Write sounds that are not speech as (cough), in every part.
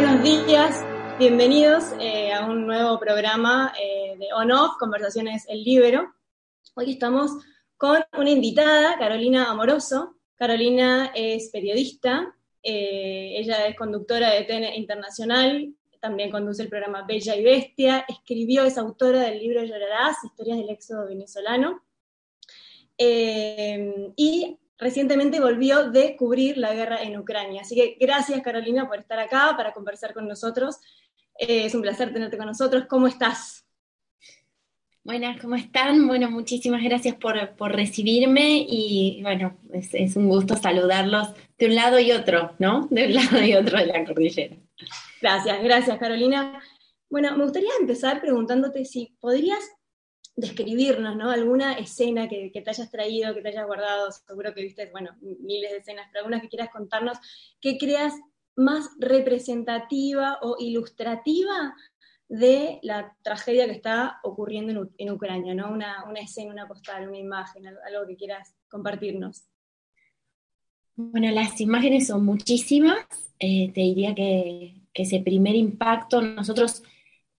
Buenos días, bienvenidos eh, a un nuevo programa eh, de On-Off, Conversaciones El Libero. Hoy estamos con una invitada, Carolina Amoroso. Carolina es periodista, eh, ella es conductora de TN Internacional, también conduce el programa Bella y Bestia, escribió, es autora del libro Llorarás, Historias del Éxodo Venezolano, y recientemente volvió de cubrir la guerra en Ucrania. Así que gracias Carolina por estar acá, para conversar con nosotros. Eh, es un placer tenerte con nosotros. ¿Cómo estás? Buenas, ¿cómo están? Bueno, muchísimas gracias por, recibirme y bueno, es, un gusto saludarlos de un lado y otro, ¿no? De un (laughs) lado y otro de la cordillera. Gracias, gracias Carolina. Bueno, me gustaría empezar preguntándote si podrías describirnos, ¿no? Alguna escena que, te hayas traído, que te hayas guardado, seguro que viste, bueno, miles de escenas, pero alguna que quieras contarnos, que creas más representativa o ilustrativa de la tragedia que está ocurriendo en, Ucrania, ¿no? Una, escena, una postal, una imagen, algo que quieras compartirnos. Bueno, las imágenes son muchísimas. Eh, te diría que, que, ese primer impacto, nosotros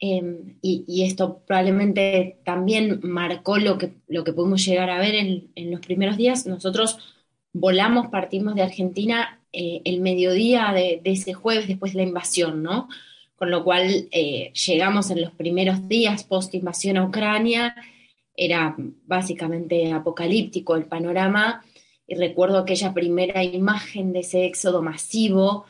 Em, y, esto probablemente también marcó lo que, lo que pudimos llegar a ver en, los primeros días. Nosotros volamos, partimos de Argentina eh, el mediodía de, ese jueves después de la invasión, ¿no? Con lo cual eh, llegamos en los primeros días post invasión a Ucrania, era básicamente apocalíptico el panorama, y recuerdo aquella primera imagen de ese éxodo masivo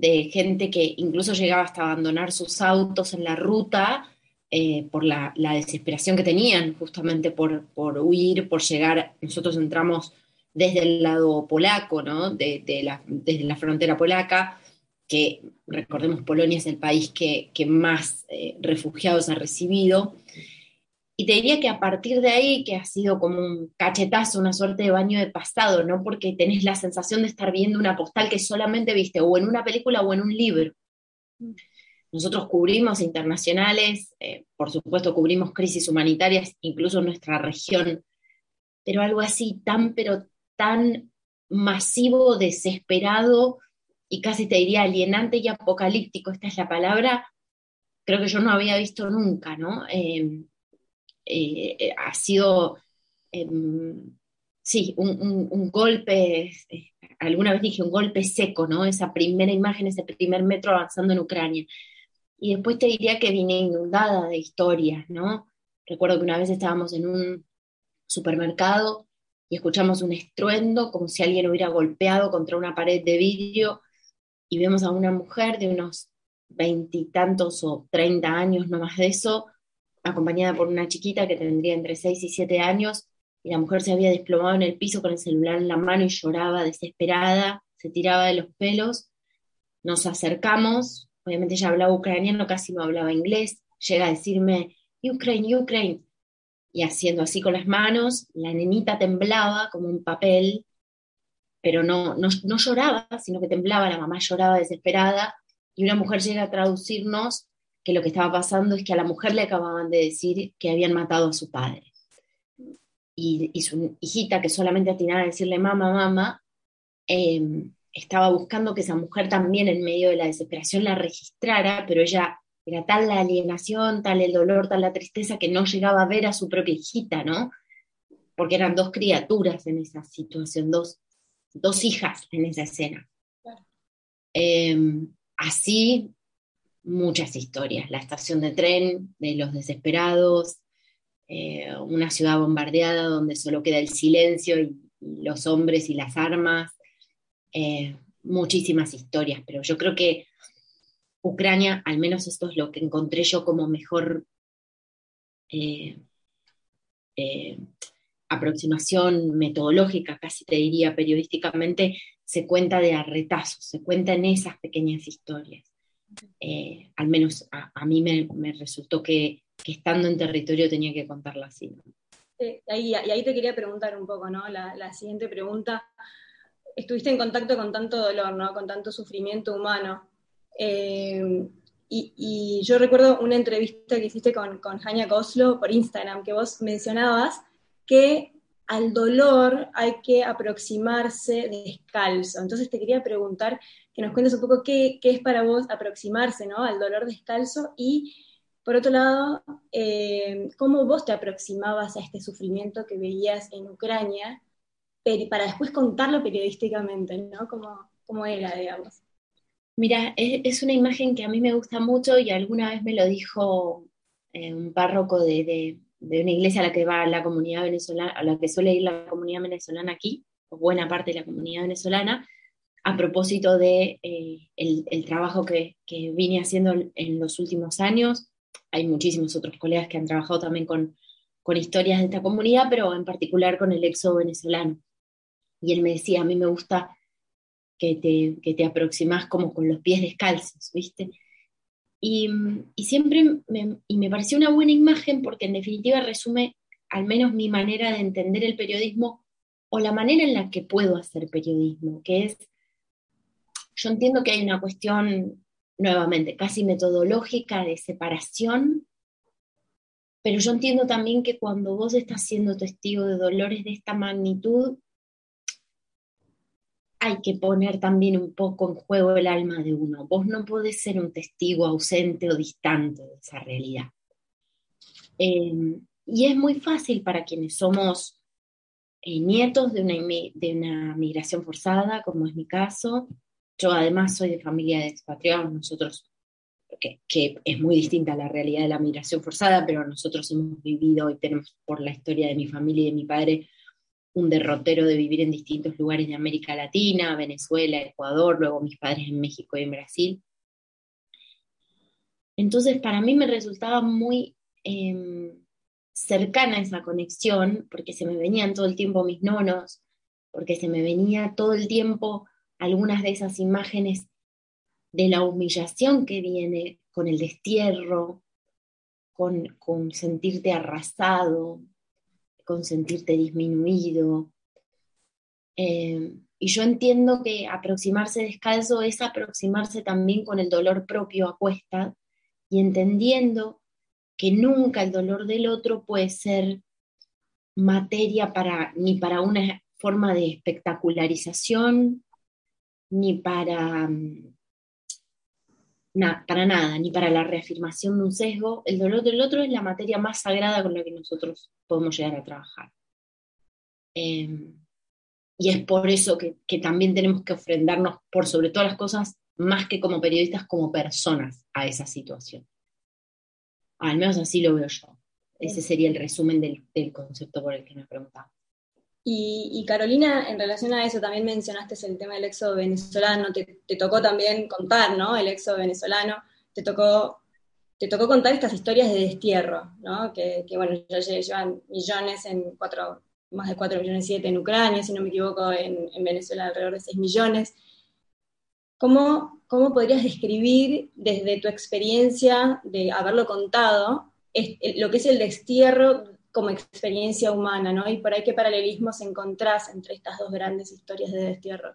de gente que incluso llegaba hasta abandonar sus autos en la ruta eh, por la, desesperación que tenían justamente por, huir, por llegar. Nosotros entramos desde el lado polaco, ¿no? La, desde la frontera polaca, que recordemos Polonia es el país que, más eh, refugiados ha recibido. Y te diría que a partir de ahí, que ha sido como un cachetazo, una suerte de baño de pasado, ¿no? Porque tenés la sensación de estar viendo una postal que solamente viste o en una película o en un libro. Nosotros cubrimos internacionales, eh, por supuesto cubrimos crisis humanitarias, incluso en nuestra región, pero algo así tan, pero tan masivo, desesperado y casi te diría alienante y apocalíptico, esta es la palabra, creo que yo no había visto nunca, ¿no? Eh, eh, eh, ha sido, em, sí, un, golpe, eh, alguna vez dije un golpe seco, ¿no? Esa primera imagen, ese primer metro avanzando en Ucrania. Y después te diría que vine inundada de historias, ¿no? Recuerdo que una vez estábamos en un supermercado y escuchamos un estruendo como si alguien hubiera golpeado contra una pared de vidrio y vemos a una mujer de unos veintitantos o treinta años, no más de eso, acompañada por una chiquita que tendría entre 6 y 7 años, y la mujer se había desplomado en el piso con el celular en la mano y lloraba desesperada, se tiraba de los pelos. Nos acercamos, obviamente ella hablaba ucraniano, casi no hablaba inglés, llega a decirme, Ukraine, Ukraine, y haciendo así con las manos, la nenita temblaba como un papel, pero no, no, no lloraba, sino que temblaba, la mamá lloraba desesperada, y una mujer llega a traducirnos que lo que estaba pasando es que a la mujer le acababan de decir que habían matado a su padre. Y, su hijita, que solamente atinaba a decirle mamá, mamá, em, estaba buscando que esa mujer también en medio de la desesperación la registrara, pero ella era tal la alienación, tal el dolor, tal la tristeza que no llegaba a ver a su propia hijita, ¿no? Porque eran dos criaturas en esa situación, dos, dos hijas en esa escena. Em, así muchas historias. La estación de tren de los desesperados, eh, una ciudad bombardeada donde solo queda el silencio y, los hombres y las armas. Eh, muchísimas historias, pero yo creo que Ucrania, al menos esto es lo que encontré yo como mejor eh, aproximación metodológica, casi te diría periodísticamente, se cuenta de arretazos, se cuenta en esas pequeñas historias. Eh, al menos a, mí me, resultó que, estando en territorio tenía que contarla así. ahí, y ahí te quería preguntar un poco, ¿no? La, siguiente pregunta. Estuviste en contacto con tanto dolor, ¿no? Con tanto sufrimiento humano. Eh, y, yo recuerdo una entrevista que hiciste con, con Koslo por Instagram, que vos mencionabas que al dolor hay que aproximarse descalzo. Entonces te quería preguntar que nos cuentes un poco qué, es para vos aproximarse ¿no? al dolor descalzo y, por otro lado, eh, cómo vos te aproximabas a este sufrimiento que veías en Ucrania para después contarlo periodísticamente, ¿no? ¿Cómo, cómo era, digamos? Mira, es, una imagen que a mí me gusta mucho y alguna vez me lo dijo eh, un párroco de, una iglesia a la que va la comunidad venezolana, a la que suele ir la comunidad venezolana aquí, o buena parte de la comunidad venezolana, a propósito de eh, el, trabajo que, vine haciendo en los últimos años. Hay muchísimos otros colegas que han trabajado también con, historias de esta comunidad, pero en particular con el éxodo venezolano. Y él me decía, a mí me gusta que te, que te aproximas como con los pies descalzos, ¿viste? Y, siempre me, y me pareció una buena imagen porque en definitiva resume al menos mi manera de entender el periodismo o la manera en la que puedo hacer periodismo, que es, yo entiendo que hay una cuestión nuevamente casi metodológica de separación, pero yo entiendo también que cuando vos estás siendo testigo de dolores de esta magnitud, hay que poner también un poco en juego el alma de uno. Vos no podés ser un testigo ausente o distante de esa realidad. Em, y es muy fácil para quienes somos eh, nietos de una, de una migración forzada, como es mi caso. Yo además soy de familia de expatriados, nosotros, que, es muy distinta a la realidad de la migración forzada, pero nosotros hemos vivido y tenemos por la historia de mi familia y de mi padre un derrotero de vivir en distintos lugares de América Latina, Venezuela, Ecuador, luego mis padres en México y en Brasil. Entonces, para mí me resultaba muy em, cercana esa conexión, porque se me venían todo el tiempo mis nonos, porque se me venía todo el tiempo algunas de esas imágenes de la humillación que viene con el destierro, con, sentirte arrasado, con sentirte disminuido. Eh, y yo entiendo que aproximarse descalzo es aproximarse también con el dolor propio a cuesta y entendiendo que nunca el dolor del otro puede ser materia para, ni para una forma de espectacularización, ni para mm, para nada, ni para la reafirmación de un sesgo. El dolor del otro es la materia más sagrada con la que nosotros podemos llegar a trabajar. Em, y es por eso que, también tenemos que ofrendarnos por sobre todas las cosas, más que como periodistas, como personas a esa situación. Al menos así lo veo yo. Ese sería el resumen del, del concepto por el que me preguntaba. Y, Carolina, en relación a eso, también mencionaste el tema del éxodo venezolano, te, tocó también contar, ¿no? El éxodo venezolano, te tocó, te tocó contar estas historias de destierro, ¿no? Que, bueno, ya llevan millones en cuatro, más de 4 millones y 7 en Ucrania, si no me equivoco, en, Venezuela alrededor de 6 millones. ¿Cómo, ¿Cómo podrías describir desde tu experiencia de haberlo contado lo que es el destierro como experiencia humana, ¿no? Y por ahí qué paralelismos encontrás entre estas dos grandes historias de destierro.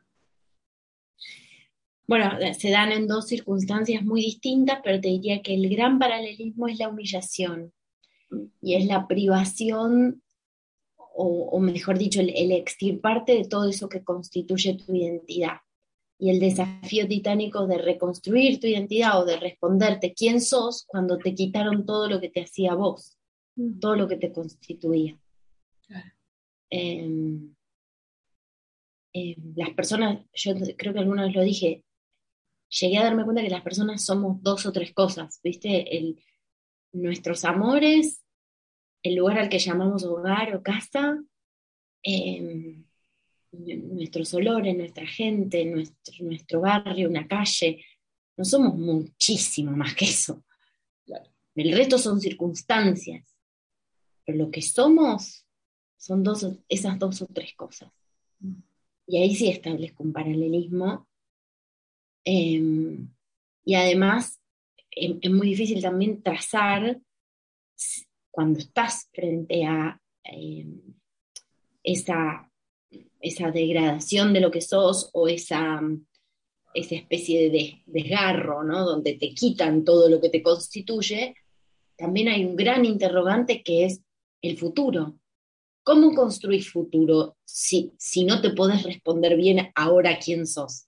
Bueno, se dan en dos circunstancias muy distintas, pero te diría que el gran paralelismo es la humillación y es la privación, o, mejor dicho, el, el extirparte de todo eso que constituye tu identidad y el desafío titánico de reconstruir tu identidad o de responderte quién sos cuando te quitaron todo lo que te hacía vos todo lo que te constituía. Em, em, las personas, yo creo que alguna vez lo dije, llegué a darme cuenta que las personas somos dos o tres cosas, ¿viste? El, nuestros amores, el lugar al que llamamos hogar o casa, eh, nuestros olores, nuestra gente, nuestro, nuestro barrio, una calle. No somos muchísimo más que eso. El resto son circunstancias. Pero lo que somos son dos, esas dos o tres cosas. Y ahí sí establezco un paralelismo. Em, y además em, es muy difícil también trazar cuando estás frente a em, esa, esa degradación de lo que sos o esa, esa especie de desgarro, ¿no? Donde te quitan todo lo que te constituye, también hay un gran interrogante que es el futuro. ¿cómo construís futuro si, si no te podés responder bien ahora quién sos?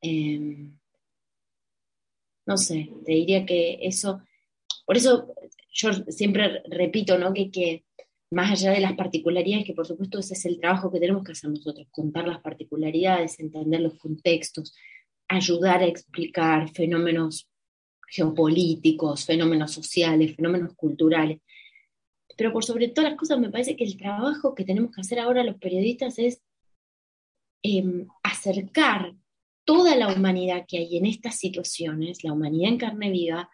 Em, no sé, te diría que eso, por eso yo siempre repito, ¿no? Que, que más allá de las particularidades, que por supuesto ese es el trabajo que tenemos que hacer nosotros, contar las particularidades, entender los contextos, ayudar a explicar fenómenos geopolíticos, fenómenos sociales, fenómenos culturales. Pero por sobre todas las cosas, me parece que el trabajo que tenemos que hacer ahora los periodistas es em, acercar toda la humanidad que hay en estas situaciones, la humanidad en carne viva,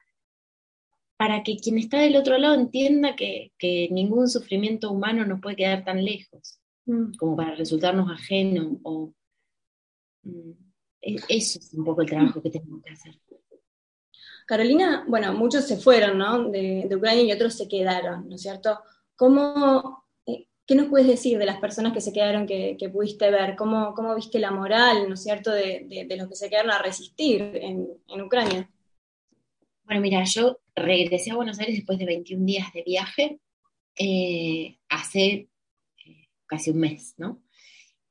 para que quien está del otro lado entienda que, ningún sufrimiento humano nos puede quedar tan lejos, mm. como para resultarnos ajeno. O, mm, e, eso es un poco el trabajo que tenemos que hacer. Carolina, bueno, muchos se fueron, ¿no? De, Ucrania y otros se quedaron, ¿no es cierto? ¿Cómo, eh, ¿Qué nos puedes decir de las personas que se quedaron, que, pudiste ver? ¿Cómo, ¿Cómo, viste la moral, ¿no es cierto?, de, los que se quedaron a resistir en, Ucrania. Bueno, mira, yo regresé a Buenos Aires después de 21 días de viaje, eh, hace eh, casi un mes, ¿no?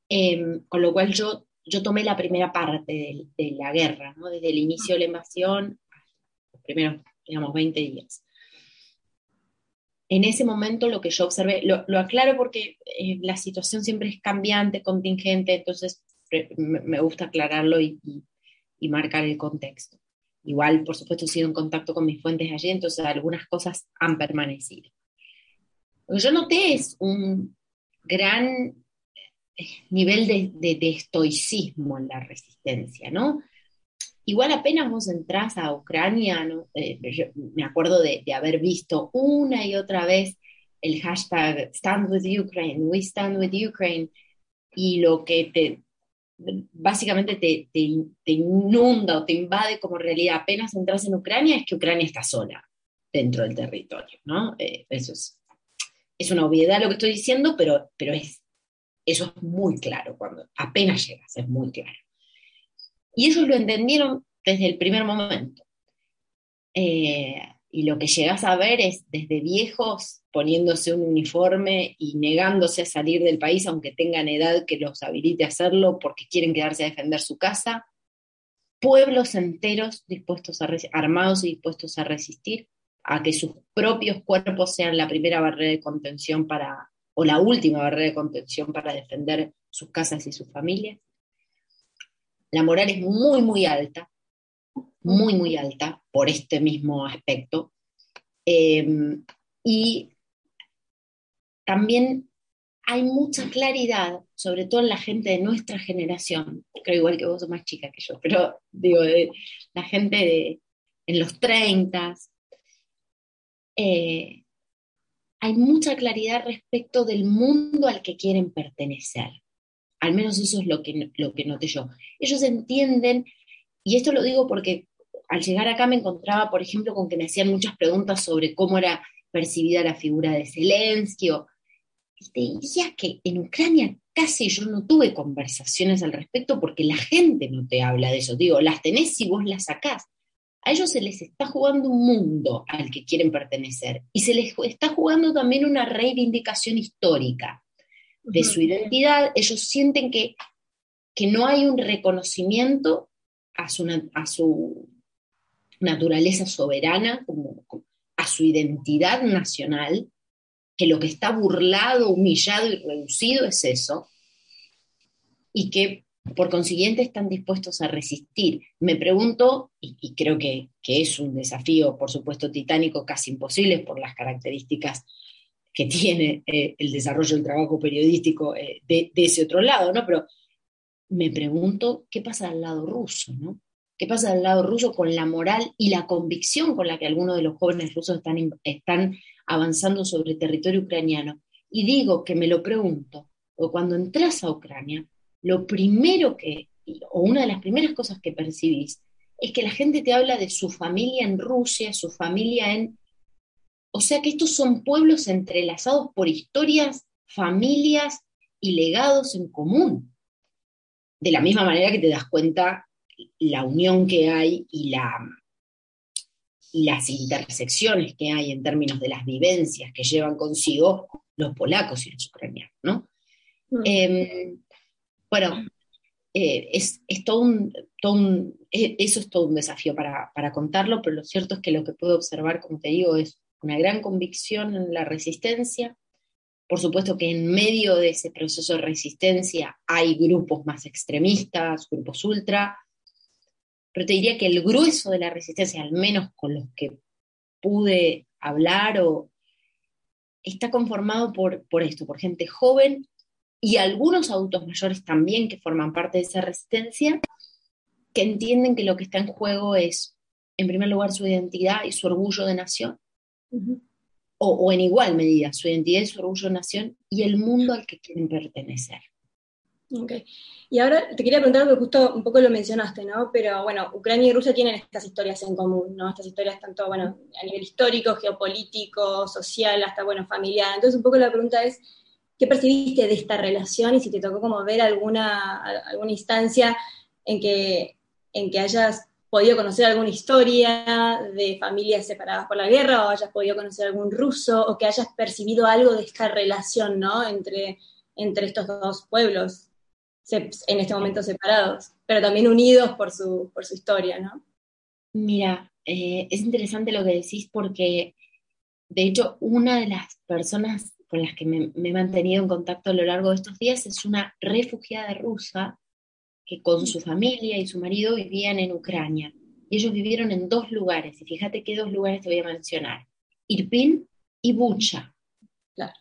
Em, con lo cual yo, yo tomé la primera parte de, de la guerra, ¿no? Desde el inicio de la invasión primeros, digamos, 20 días. En ese momento lo que yo observé, lo, aclaro porque eh, la situación siempre es cambiante, contingente, entonces me, gusta aclararlo y, marcar el contexto. Igual, por supuesto, he sido en contacto con mis fuentes allí, entonces algunas cosas han permanecido. Lo que yo noté es un gran eh, nivel de, de estoicismo en la resistencia, ¿no? Igual apenas vos entrás a Ucrania, eh, me acuerdo de, haber visto una y otra vez el hashtag Stand with Ukraine, We Stand with Ukraine, y lo que te básicamente te, inunda o te invade como realidad apenas entras en Ucrania es que Ucrania está sola dentro del territorio, ¿no? Eh, eso es, es una obviedad lo que estoy diciendo, pero, pero es, eso es muy claro cuando apenas llegas, es muy claro. Y ellos lo entendieron desde el primer momento. Eh, y lo que llegas a ver es desde viejos poniéndose un uniforme y negándose a salir del país aunque tengan edad que los habilite a hacerlo porque quieren quedarse a defender su casa, pueblos enteros dispuestos a armados y dispuestos a resistir a que sus propios cuerpos sean la primera barrera de contención para o la última barrera de contención para defender sus casas y sus familias la moral es muy, muy alta, muy, muy alta por este mismo aspecto. Em, y también hay mucha claridad, sobre todo en la gente de nuestra generación, creo igual que vos sos más chica que yo, pero digo, de, la gente de, en los 30, eh, hay mucha claridad respecto del mundo al que quieren pertenecer. Al menos eso es lo que, lo que noté yo. Ellos entienden, y esto lo digo porque al llegar acá me encontraba, por ejemplo, con que me hacían muchas preguntas sobre cómo era percibida la figura de Zelensky. y te diría que en Ucrania casi yo no tuve conversaciones al respecto porque la gente no te habla de eso. Digo, las tenés si vos las sacás. A ellos se les está jugando un mundo al que quieren pertenecer y se les está jugando también una reivindicación histórica de su identidad, ellos sienten que, que no hay un reconocimiento a su, a su naturaleza soberana, como, a su identidad nacional, que lo que está burlado, humillado y reducido es eso, y que por consiguiente están dispuestos a resistir. Me pregunto, y, creo que, que, es un desafío, por supuesto, titánico, casi imposible por las características que tiene eh, el desarrollo del trabajo periodístico eh, de, ese otro lado, ¿no? Pero me pregunto qué pasa al lado ruso, ¿no? ¿Qué pasa al lado ruso con la moral y la convicción con la que algunos de los jóvenes rusos están, están avanzando sobre el territorio ucraniano? Y digo que me lo pregunto, porque cuando entras a Ucrania, lo primero que, o una de las primeras cosas que percibís, es que la gente te habla de su familia en Rusia, su familia en o sea que estos son pueblos entrelazados por historias, familias y legados en común. De la misma manera que te das cuenta la unión que hay y, la, y las intersecciones que hay en términos de las vivencias que llevan consigo los polacos y los ucranianos, ¿no? Mm. Bueno, eh, es, todo un, eso es todo un desafío para, para, contarlo, pero lo cierto es que lo que puedo observar, como te digo, es una gran convicción en la resistencia. Por supuesto que en medio de ese proceso de resistencia hay grupos más extremistas, grupos ultra, pero te diría que el grueso de la resistencia, al menos con los que pude hablar, o, está conformado por, por esto, por gente joven y algunos adultos mayores también que forman parte de esa resistencia, que entienden que lo que está en juego es, en primer lugar, su identidad y su orgullo de nación, o, o, en igual medida, su identidad y su orgullo nación y el mundo al que quieren pertenecer. Ok. Y ahora te quería preguntar, porque justo un poco lo mencionaste, ¿no? Pero bueno, Ucrania y Rusia tienen estas historias en común, ¿no? Estas historias tanto, bueno, a nivel histórico, geopolítico, social, hasta, bueno, familiar. Entonces, un poco la pregunta es, ¿qué percibiste de esta relación y si te tocó como ver alguna, alguna instancia en que, en que hayas podido conocer alguna historia de familias separadas por la guerra o hayas podido conocer algún ruso o que hayas percibido algo de esta relación, ¿no? Entre, entre estos dos pueblos en este momento separados, pero también unidos por su, por su historia, ¿no? Mira, eh, es interesante lo que decís porque, de hecho, una de las personas con las que me, he mantenido en contacto a lo largo de estos días es una refugiada rusa que con su familia y su marido vivían en Ucrania. Y ellos vivieron en dos lugares, y fíjate qué dos lugares te voy a mencionar, Irpin y Bucha. Claro.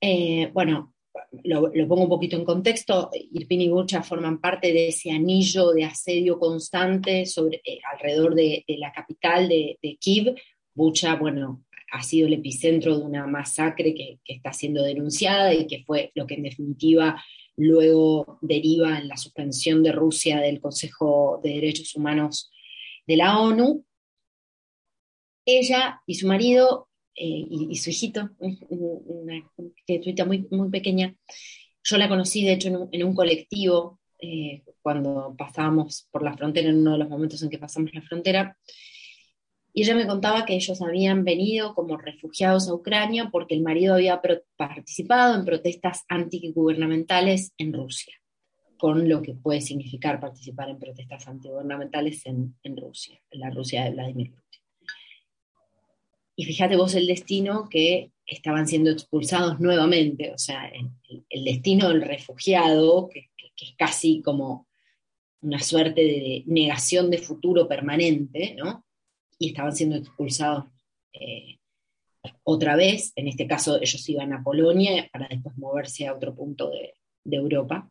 Eh, bueno, lo, pongo un poquito en contexto, Irpin y Bucha forman parte de ese anillo de asedio constante sobre, eh, alrededor de, la capital de, de, Kiev. Bucha, bueno, ha sido el epicentro de una masacre que, está siendo denunciada y que fue lo que en definitiva luego deriva en la suspensión de Rusia del Consejo de Derechos Humanos de la ONU. Ella y su marido eh, y, su hijito, una criaturita muy, muy pequeña. Yo la conocí, de hecho, en un, colectivo eh, cuando pasábamos por la frontera, en uno de los momentos en que pasamos la frontera. Y ella me contaba que ellos habían venido como refugiados a Ucrania porque el marido había participado en protestas antigubernamentales en Rusia, con lo que puede significar participar en protestas antigubernamentales en, en Rusia, en la Rusia de Vladimir Putin. Y fíjate vos el destino que estaban siendo expulsados nuevamente, o sea, el, destino del refugiado, que, es casi como una suerte de negación de futuro permanente, ¿no? Y estaban siendo expulsados eh, otra vez, en este caso ellos iban a Polonia para después moverse a otro punto de, Europa.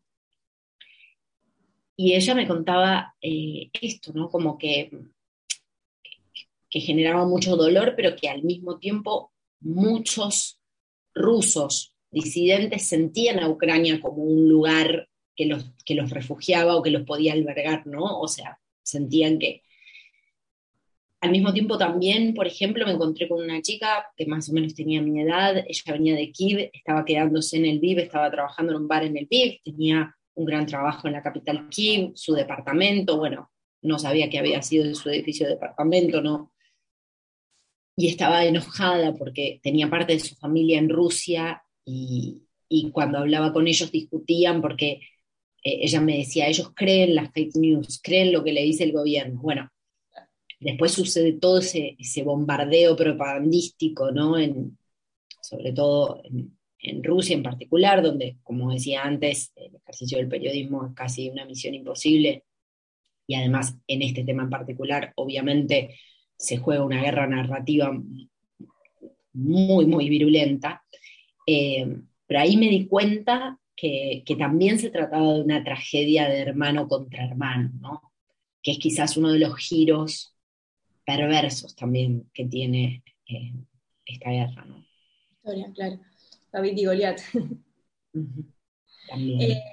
Y ella me contaba eh, esto, ¿no? Como que que generaba mucho dolor, pero que al mismo tiempo muchos rusos disidentes sentían a Ucrania como un lugar que los, que los refugiaba o que los podía albergar, ¿no? O sea, sentían que... Al mismo tiempo también, por ejemplo, me encontré con una chica que más o menos tenía mi edad, ella venía de Kiev, estaba quedándose en el VIV, estaba trabajando en un bar en el VIV, tenía un gran trabajo en la capital Kiev, su departamento, bueno, no sabía que había sido de su edificio de departamento, no, y estaba enojada porque tenía parte de su familia en Rusia y, cuando hablaba con ellos discutían porque eh, ella me decía, ellos creen las fake news, creen lo que le dice el gobierno. Bueno, después sucede todo ese, bombardeo propagandístico, ¿no? Sobre todo en, Rusia en particular, donde, como decía antes, el ejercicio del periodismo es casi una misión imposible. Y además, en este tema en particular, obviamente, se juega una guerra narrativa muy, muy virulenta. Eh, pero ahí me di cuenta que, también se trataba de una tragedia de hermano contra hermano, ¿no? que es quizás uno de los giros perversos también que tiene eh, esta guerra. ¿no? Historia, claro. David y Goliat. (laughs) También. Eh,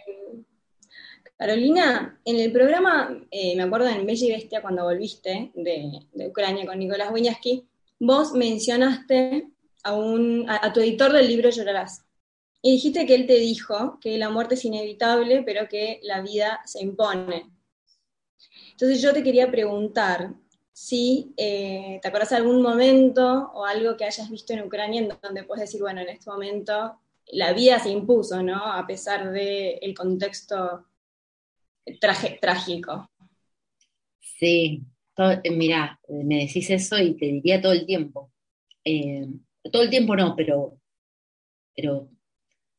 Carolina, en el programa, eh, me acuerdo en Bella y Bestia, cuando volviste de, Ucrania con Nicolás Wiñaski, vos mencionaste a, un, a, tu editor del libro Llorarás. Y dijiste que él te dijo que la muerte es inevitable, pero que la vida se impone. Entonces yo te quería preguntar si te acuerdas de algún momento o algo que hayas visto en Ucrania en donde puedes decir, bueno, en este momento la vida se impuso, ¿no? A pesar del contexto trágico. Sí, mira, me decís eso y te diría todo el tiempo. Eh, todo el tiempo no, pero, pero,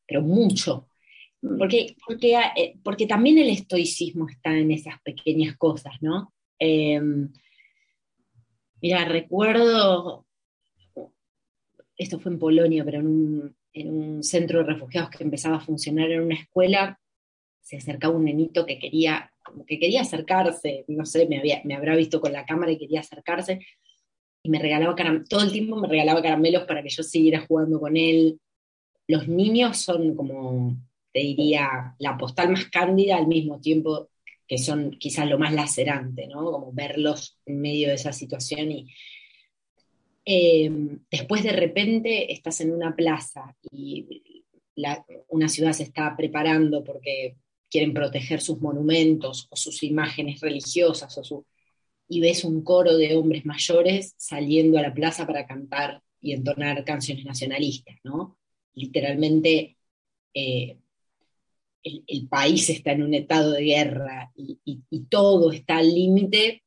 pero mucho. Porque, porque, eh, porque también el estoicismo está en esas pequeñas cosas, ¿no? Mira, recuerdo, esto fue en Polonia, pero en un, en un centro de refugiados que empezaba a funcionar en una escuela, se acercaba un nenito que quería, que quería acercarse, no sé, me, había, me habrá visto con la cámara y quería acercarse, y me regalaba todo el tiempo me regalaba caramelos para que yo siguiera jugando con él. Los niños son como, te diría, la postal más cándida al mismo tiempo que son quizás lo más lacerante, ¿no? Como verlos en medio de esa situación y, Em, después de repente estás en una plaza y una ciudad se está preparando porque quieren proteger sus monumentos o sus imágenes religiosas o y ves un coro de hombres mayores saliendo a la plaza para cantar y entonar canciones nacionalistas, ¿no? Literalmente eh, el, país está en un estado de guerra y todo está al límite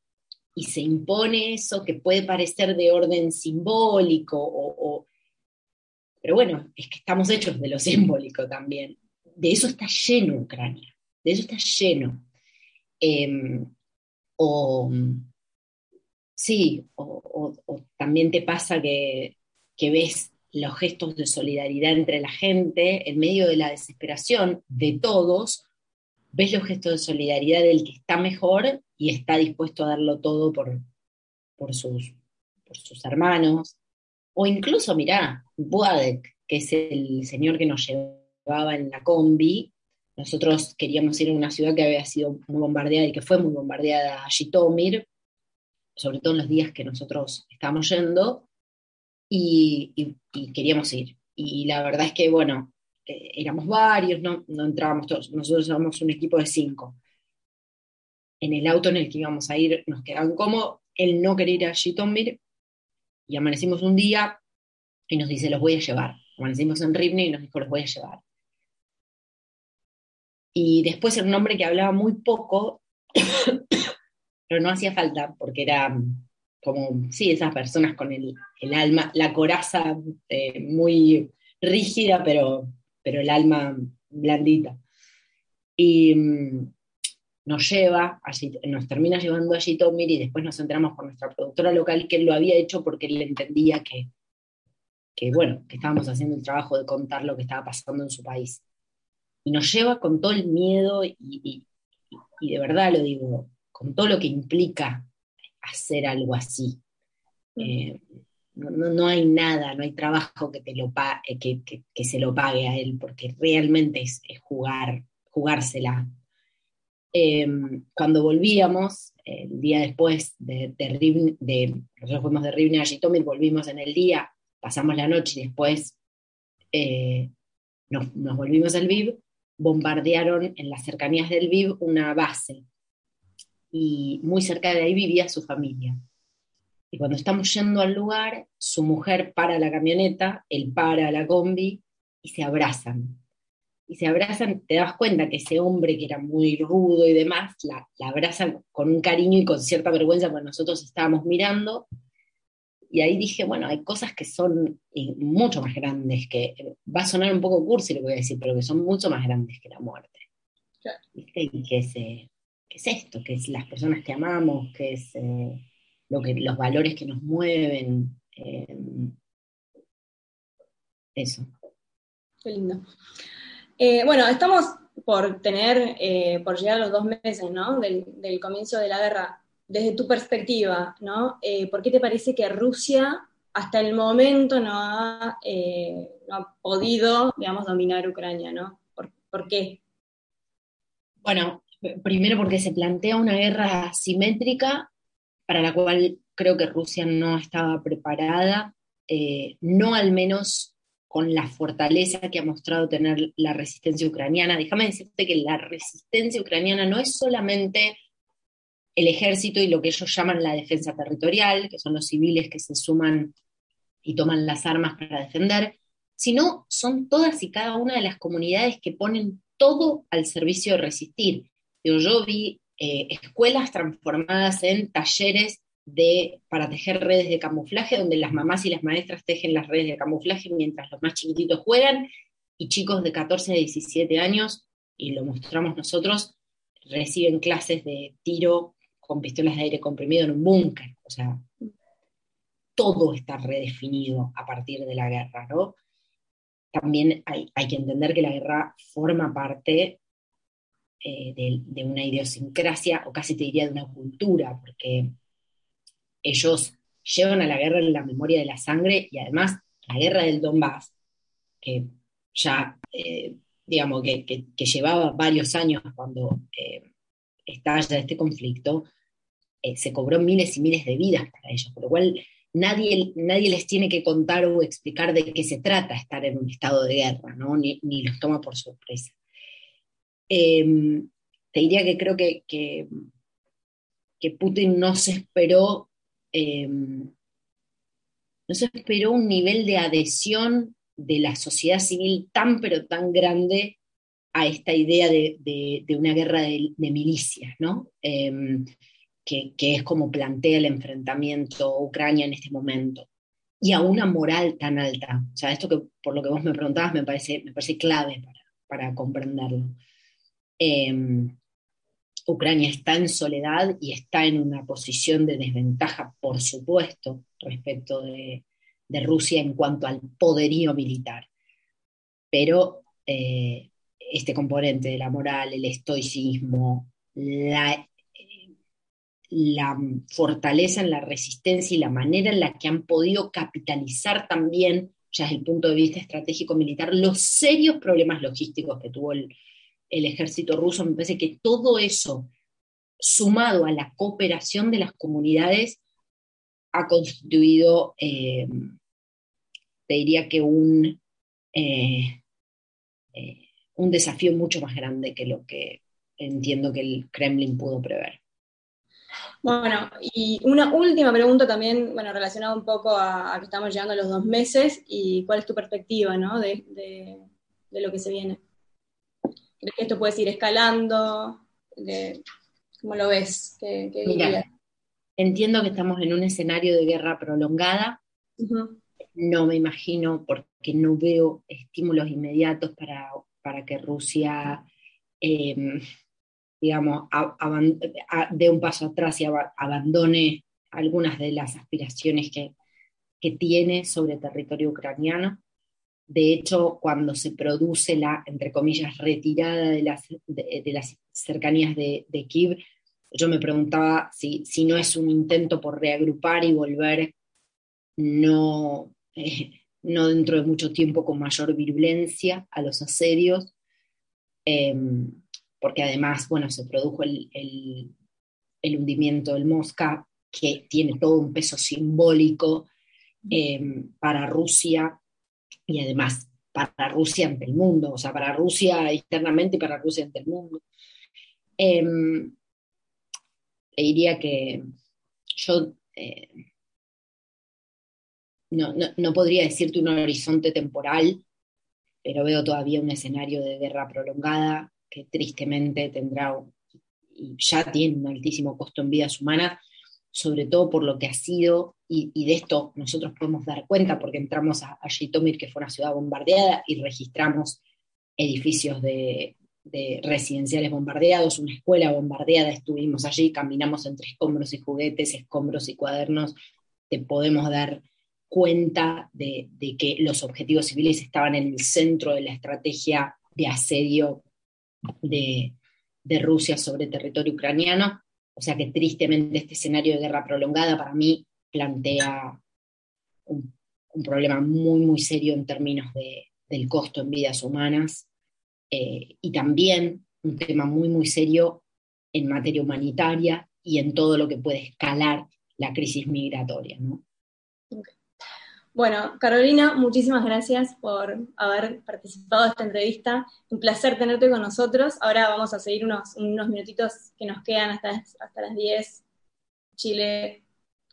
y se impone eso que puede parecer de orden simbólico, o, pero bueno, es que estamos hechos de lo simbólico también. De eso está lleno Ucrania, de eso está lleno. Em, o sí, o, también te pasa que, que ves los gestos de solidaridad entre la gente en medio de la desesperación de todos, ves los gestos de solidaridad del que está mejor y está dispuesto a darlo todo por, por, sus, por sus hermanos. O incluso, mirá, Buadek, que es el señor que nos llevaba en la combi, nosotros queríamos ir a una ciudad que había sido muy bombardeada y que fue muy bombardeada, Jitomir, sobre todo en los días que nosotros estábamos yendo, y queríamos ir. Y la verdad es que, bueno, eh, éramos varios, no, no entrábamos todos, nosotros éramos un equipo de cinco. En el auto en el que íbamos a ir nos quedaban como él no quería ir a Jitomir y amanecimos un día y nos dice, los voy a llevar. Amanecimos en Rivne y nos dijo, los voy a llevar. Y después era un hombre que hablaba muy poco, (coughs) pero no hacía falta porque era como, sí, esas personas con el, el alma, la coraza eh, muy rígida, pero pero el alma blandita. Y mm, nos lleva, nos termina llevando allí Tomir y después nos enteramos por nuestra productora local que lo había hecho porque él entendía que, que, bueno, que estábamos haciendo el trabajo de contar lo que estaba pasando en su país. Y nos lleva con todo el miedo y, de verdad lo digo, con todo lo que implica hacer algo así. Eh, no, hay nada, no hay trabajo que, te lo eh, que, se lo pague a él, porque realmente es, jugar, jugársela. Em, cuando volvíamos, el día después de, de, nosotros fuimos de Rivne a Jitomir, volvimos en el día, pasamos la noche y después eh, nos, nos, volvimos al VIV, bombardearon en las cercanías del VIV una base y muy cerca de ahí vivía su familia. Y cuando estamos yendo al lugar, su mujer para la camioneta, él para la combi y se abrazan. Y se abrazan, te das cuenta que ese hombre que era muy rudo y demás, la, la abrazan con un cariño y con cierta vergüenza cuando nosotros estábamos mirando. Y ahí dije, bueno, hay cosas que son eh, mucho más grandes, que va a sonar un poco cursi lo que voy a decir, pero que son mucho más grandes que la muerte. Y que es, es, esto, que es las personas que amamos, que es... Eh, que, los valores que nos mueven. Eh, eso. Qué lindo. Eh, bueno, estamos por tener, por llegar a los dos meses, ¿no? Del, comienzo de la guerra. Desde tu perspectiva, ¿no? ¿Por qué te parece que Rusia hasta el momento no ha, podido, digamos, dominar Ucrania, ¿no? ¿Por, qué? Bueno, primero porque se plantea una guerra simétrica para la cual creo que Rusia no estaba preparada, eh, no al menos con la fortaleza que ha mostrado tener la resistencia ucraniana. Déjame decirte que la resistencia ucraniana no es solamente el ejército y lo que ellos llaman la defensa territorial, que son los civiles que se suman y toman las armas para defender, sino son todas y cada una de las comunidades que ponen todo al servicio de resistir. Yo, vi eh, escuelas transformadas en talleres de, para tejer redes de camuflaje, donde las mamás y las maestras tejen las redes de camuflaje mientras los más chiquititos juegan, y chicos de 14 a 17 años, y lo mostramos nosotros, reciben clases de tiro con pistolas de aire comprimido en un búnker. O sea, todo está redefinido a partir de la guerra, ¿no? También hay, que entender que la guerra forma parte eh, de, una idiosincrasia, o casi te diría de una cultura, porque ellos llevan a la guerra la memoria de la sangre y además la guerra del Donbass, que ya, eh, digamos, que, llevaba varios años cuando eh, estalla este conflicto, eh, se cobró miles y miles de vidas para ellos, por lo cual nadie, nadie les tiene que contar o explicar de qué se trata estar en un estado de guerra, ¿no? ni, los toma por sorpresa. Em, te diría que creo que, que, Putin no se esperó, em, no se esperó un nivel de adhesión de la sociedad civil tan pero tan grande a esta idea de, una guerra de, milicias, ¿no? Em, que, es como plantea el enfrentamiento Ucrania en este momento, y a una moral tan alta. O sea, esto que por lo que vos me preguntabas me parece, me parece clave para, comprenderlo. Em, Ucrania está en soledad y está en una posición de desventaja, por supuesto, respecto de, Rusia en cuanto al poderío militar. Pero eh, este componente de la moral, el estoicismo, la fortaleza en la resistencia y la manera en la que han podido capitalizar también, ya desde el punto de vista estratégico militar, los serios problemas logísticos que tuvo el, ejército ruso. Me parece que todo eso, sumado a la cooperación de las comunidades, ha constituido, eh, te diría que un, eh, eh, un desafío mucho más grande que lo que entiendo que el Kremlin pudo prever. Bueno, y una última pregunta también, bueno, relacionada un poco a, que estamos llegando a los dos meses y cuál es tu perspectiva, ¿no? De, lo que se viene. ¿Crees que esto puede ir escalando? ¿Cómo lo ves? Mira, entiendo que estamos en un escenario de guerra prolongada. No me imagino, porque no veo estímulos inmediatos para, para que Rusia eh, digamos, dé un paso atrás y abandone algunas de las aspiraciones que, tiene sobre territorio ucraniano. De hecho, cuando se produce la, entre comillas, retirada de las, de, las cercanías de, Kiev, yo me preguntaba si, si, no es un intento por reagrupar y volver no, eh, no dentro de mucho tiempo con mayor virulencia a los asedios. Em, porque además, bueno, se produjo el, hundimiento del Mosca, que tiene todo un peso simbólico eh, para Rusia y además para Rusia ante el mundo, o sea, para Rusia internamente y para Rusia ante el mundo. Eh, diría que yo eh, no, no, podría decirte un horizonte temporal, pero veo todavía un escenario de guerra prolongada que tristemente tendrá y ya tiene un altísimo costo en vidas humanas, sobre todo por lo que ha sido, y, de esto nosotros podemos dar cuenta porque entramos a, a que fue una ciudad bombardeada, y registramos edificios de, residenciales bombardeados, una escuela bombardeada, estuvimos allí, caminamos entre escombros y juguetes, escombros y cuadernos, te podemos dar cuenta de que los objetivos civiles estaban en el centro de la estrategia de asedio de, Rusia sobre territorio ucraniano. O sea que tristemente este escenario de guerra prolongada para mí plantea un, problema muy, muy serio en términos del costo en vidas humanas eh, y también un tema muy, muy serio en materia humanitaria y en todo lo que puede escalar la crisis migratoria. Bueno, Carolina, muchísimas gracias por haber participado de esta entrevista. Un placer tenerte con nosotros. Ahora vamos a seguir unos, unos minutitos que nos quedan hasta, hasta las 10, Chile,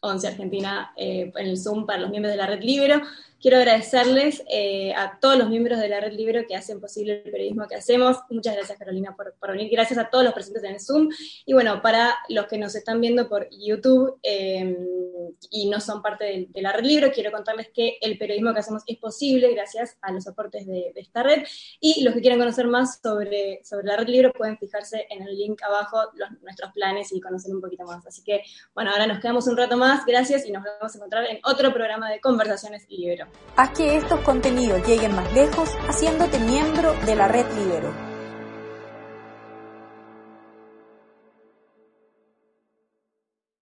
11 Argentina, eh, en el Zoom para los miembros de la Red Libero. Quiero agradecerles eh, a todos los miembros de la Red Libero que hacen posible el periodismo que hacemos. Muchas gracias, Carolina, por, venir. Gracias a todos los presentes en el Zoom. Y bueno, para los que nos están viendo por YouTube eh, y no son parte de, la Red Libero, quiero contarles que el periodismo que hacemos es posible gracias a los aportes de, esta red. Y los que quieran conocer más sobre, sobre la Red Libero pueden fijarse en el link abajo, nuestros planes y conocer un poquito más. Así que, bueno, ahora nos quedamos un rato más. Gracias y nos vemos a encontrar en otro programa de Conversaciones Libero. Haz que estos contenidos lleguen más lejos haciéndote miembro de la red Libero.